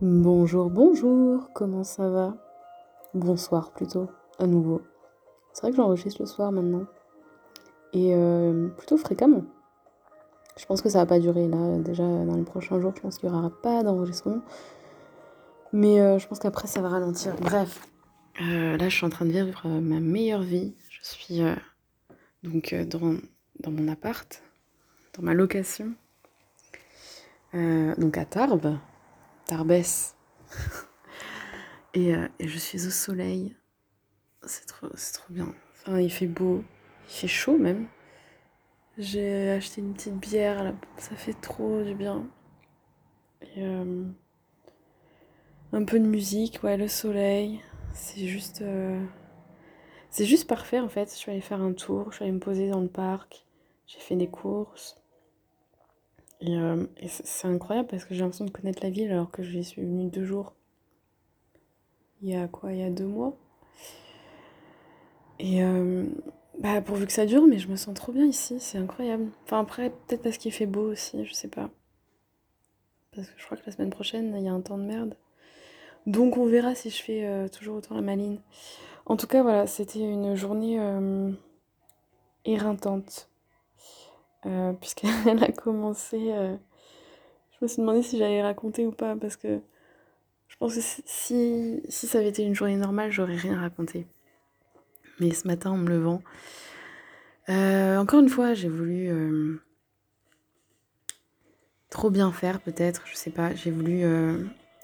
Bonjour, bonjour, comment ça va? Bonsoir plutôt, à nouveau. C'est vrai que j'enregistre le soir maintenant. Et euh, plutôt fréquemment. Je pense que ça va pas durer là. Déjà dans les prochains jours, je pense qu'il y aura pas d'enregistrement. Mais euh, je pense qu'après ça va ralentir. Bref, euh, là je suis en train de vivre ma meilleure vie. Je suis donc dans, dans mon appart, dans ma location. donc à Tarbes, Tarbes. et, euh, et, je suis au soleil. C'est trop, trop bien. Enfin, il fait beau. Il fait chaud même. J'ai acheté une petite bière. Là. Ça fait trop du bien. Euh, un peu de musique. Ouais, le soleil. C'est juste... Euh... C'est juste parfait en fait. Je suis allée faire un tour. Je suis allée me poser dans le parc. J'ai fait des courses. Et, euh, et c'est incroyable parce que j'ai l'impression de connaître la ville alors que j'y suis venue deux jours. Il y a quoi? Il y a deux mois. Et euh, bah pourvu que ça dure, mais je me sens trop bien ici, c'est incroyable. Enfin après, peut-être parce qu'il fait beau aussi, je sais pas. Parce que je crois que la semaine prochaine, il y a un temps de merde. Donc on verra si je fais euh, toujours autant la maline. En tout cas, voilà, c'était une journée éreintante. Euh, puisqu'elle a commencé. Euh, je me suis demandé si j'allais raconter ou pas, parce que je pense que si, si ça avait été une journée normale, j'aurais rien raconté. Mais ce matin, en me levant, euh, encore une fois, j'ai voulu trop bien faire, peut-être, je sais pas. J'ai voulu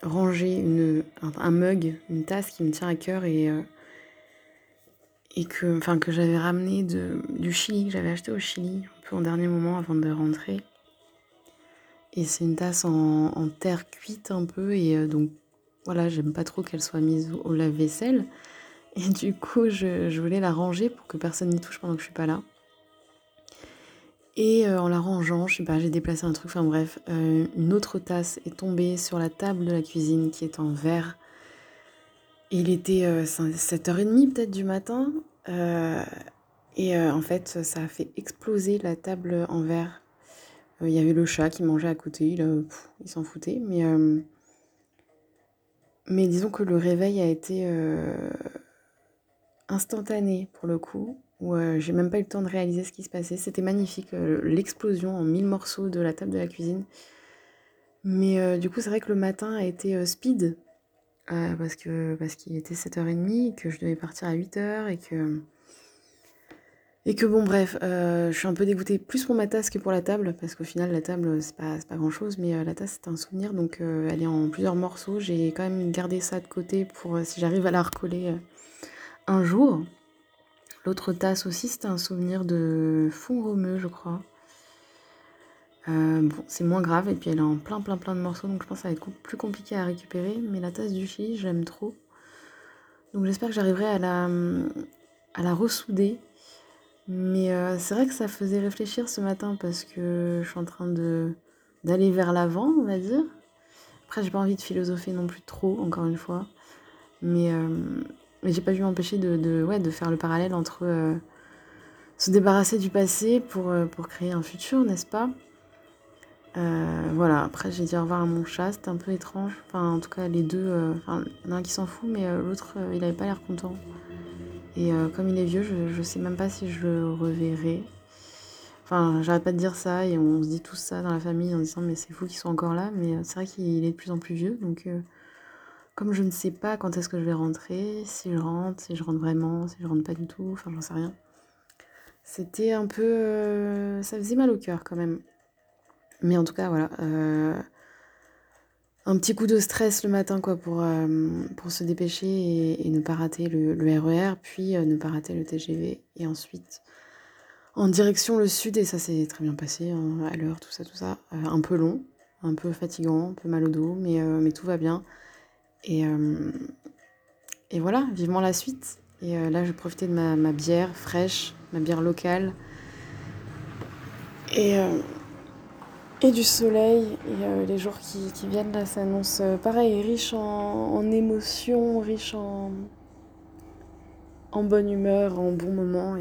ranger une, un, mug, une tasse qui me tient à cœur et et que, enfin, que j'avais ramené de, du Chili, que j'avais acheté au Chili, peu en dernier moment avant de rentrer. Et c'est une tasse en, terre cuite un peu, et euh, donc voilà, j'aime pas trop qu'elle soit mise au, lave-vaisselle. Et du coup, je, voulais la ranger pour que personne n'y touche pendant que je suis pas là. Et euh, en la rangeant, je sais pas, j'ai déplacé un truc, enfin bref, euh, une autre tasse est tombée sur la table de la cuisine qui est en verre il était euh, 7h30 peut-être du matin. Euh, et euh, en fait, ça a fait exploser la table en verre. Il y avait le chat qui mangeait à côté. Il, il s'en foutait. Mais, mais disons que le réveil a été instantané pour le coup. Où j'ai même pas eu le temps de réaliser ce qui se passait. C'était magnifique. L'explosion en mille morceaux de la table de la cuisine. Mais du coup, c'est vrai que le matin a été speed euh, parce que parce qu'il était 7h30, que je devais partir à 8h et que et que bon bref, euh, je suis un peu dégoûtée plus pour ma tasse que pour la table parce qu'au final la table c'est pas grand chose mais euh, la tasse c'est un souvenir donc euh, elle est en plusieurs morceaux, j'ai quand même gardé ça de côté pour si j'arrive à la recoller un jour. L'autre tasse aussi c'était un souvenir de fond romeux je crois. Euh, bon, c'est moins grave et puis elle est en plein plein plein de morceaux donc je pense que ça va être plus compliqué à récupérer mais la tasse du Chili j'aime trop donc j'espère que j'arriverai à la, à la ressouder mais euh, c'est vrai que ça faisait réfléchir ce matin parce que je suis en train de d'aller vers l'avant on va dire après j'ai pas envie de philosopher non plus trop encore une fois mais, euh, mais j'ai pas pu m'empêcher de, ouais, de faire le parallèle entre euh, se débarrasser du passé pour, pour créer un futur n'est-ce pas? Voilà, après j'ai dit au revoir à mon chat, c'était un peu étrange. Enfin, en tout cas, les deux, enfin, l'un qui s'en fout, mais l'autre, il avait pas l'air content. Et comme il est vieux, je, je sais même pas si je le reverrai. Enfin, j'arrête pas de dire ça et on se dit tout ça dans la famille en disant mais c'est fou qu'ils soient encore là, mais c'est vrai qu'il est de plus en plus vieux, donc comme je ne sais pas quand est-ce que je vais rentrer, si je rentre, si je rentre vraiment, si je rentre pas du tout, enfin j'en sais rien. C'était un peu, ça faisait mal au cœur quand même. Mais en tout cas, voilà. Euh, un petit coup de stress le matin, quoi, pour, euh, pour se dépêcher et, ne pas rater le, RER, puis euh, ne pas rater le TGV. Et ensuite, en direction le sud, et ça s'est très bien passé, hein, à l'heure, tout ça, tout ça. un peu long, un peu fatigant, un peu mal au dos, mais, mais tout va bien. Et, voilà, vivement la suite. Et là, je profiter de ma, ma bière fraîche, ma bière locale. Et et du soleil. Et euh, les jours qui, viennent là s'annoncent euh, pareil, riche en, émotions, riche en, bonne humeur, en bon moment.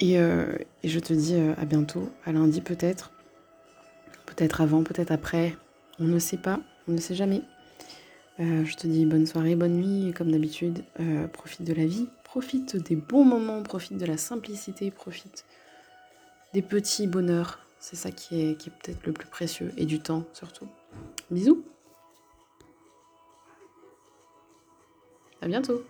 Et, euh, je te dis à bientôt, à lundi peut-être. Peut-être avant, peut-être après. On ne sait pas, on ne sait jamais. Je te dis bonne soirée, bonne nuit, comme d'habitude, profite de la vie, profite des bons moments, profite de la simplicité, profite des petits bonheurs. C'est ça qui est, qui peut-être le plus précieux, et du temps surtout. Bisous À bientôt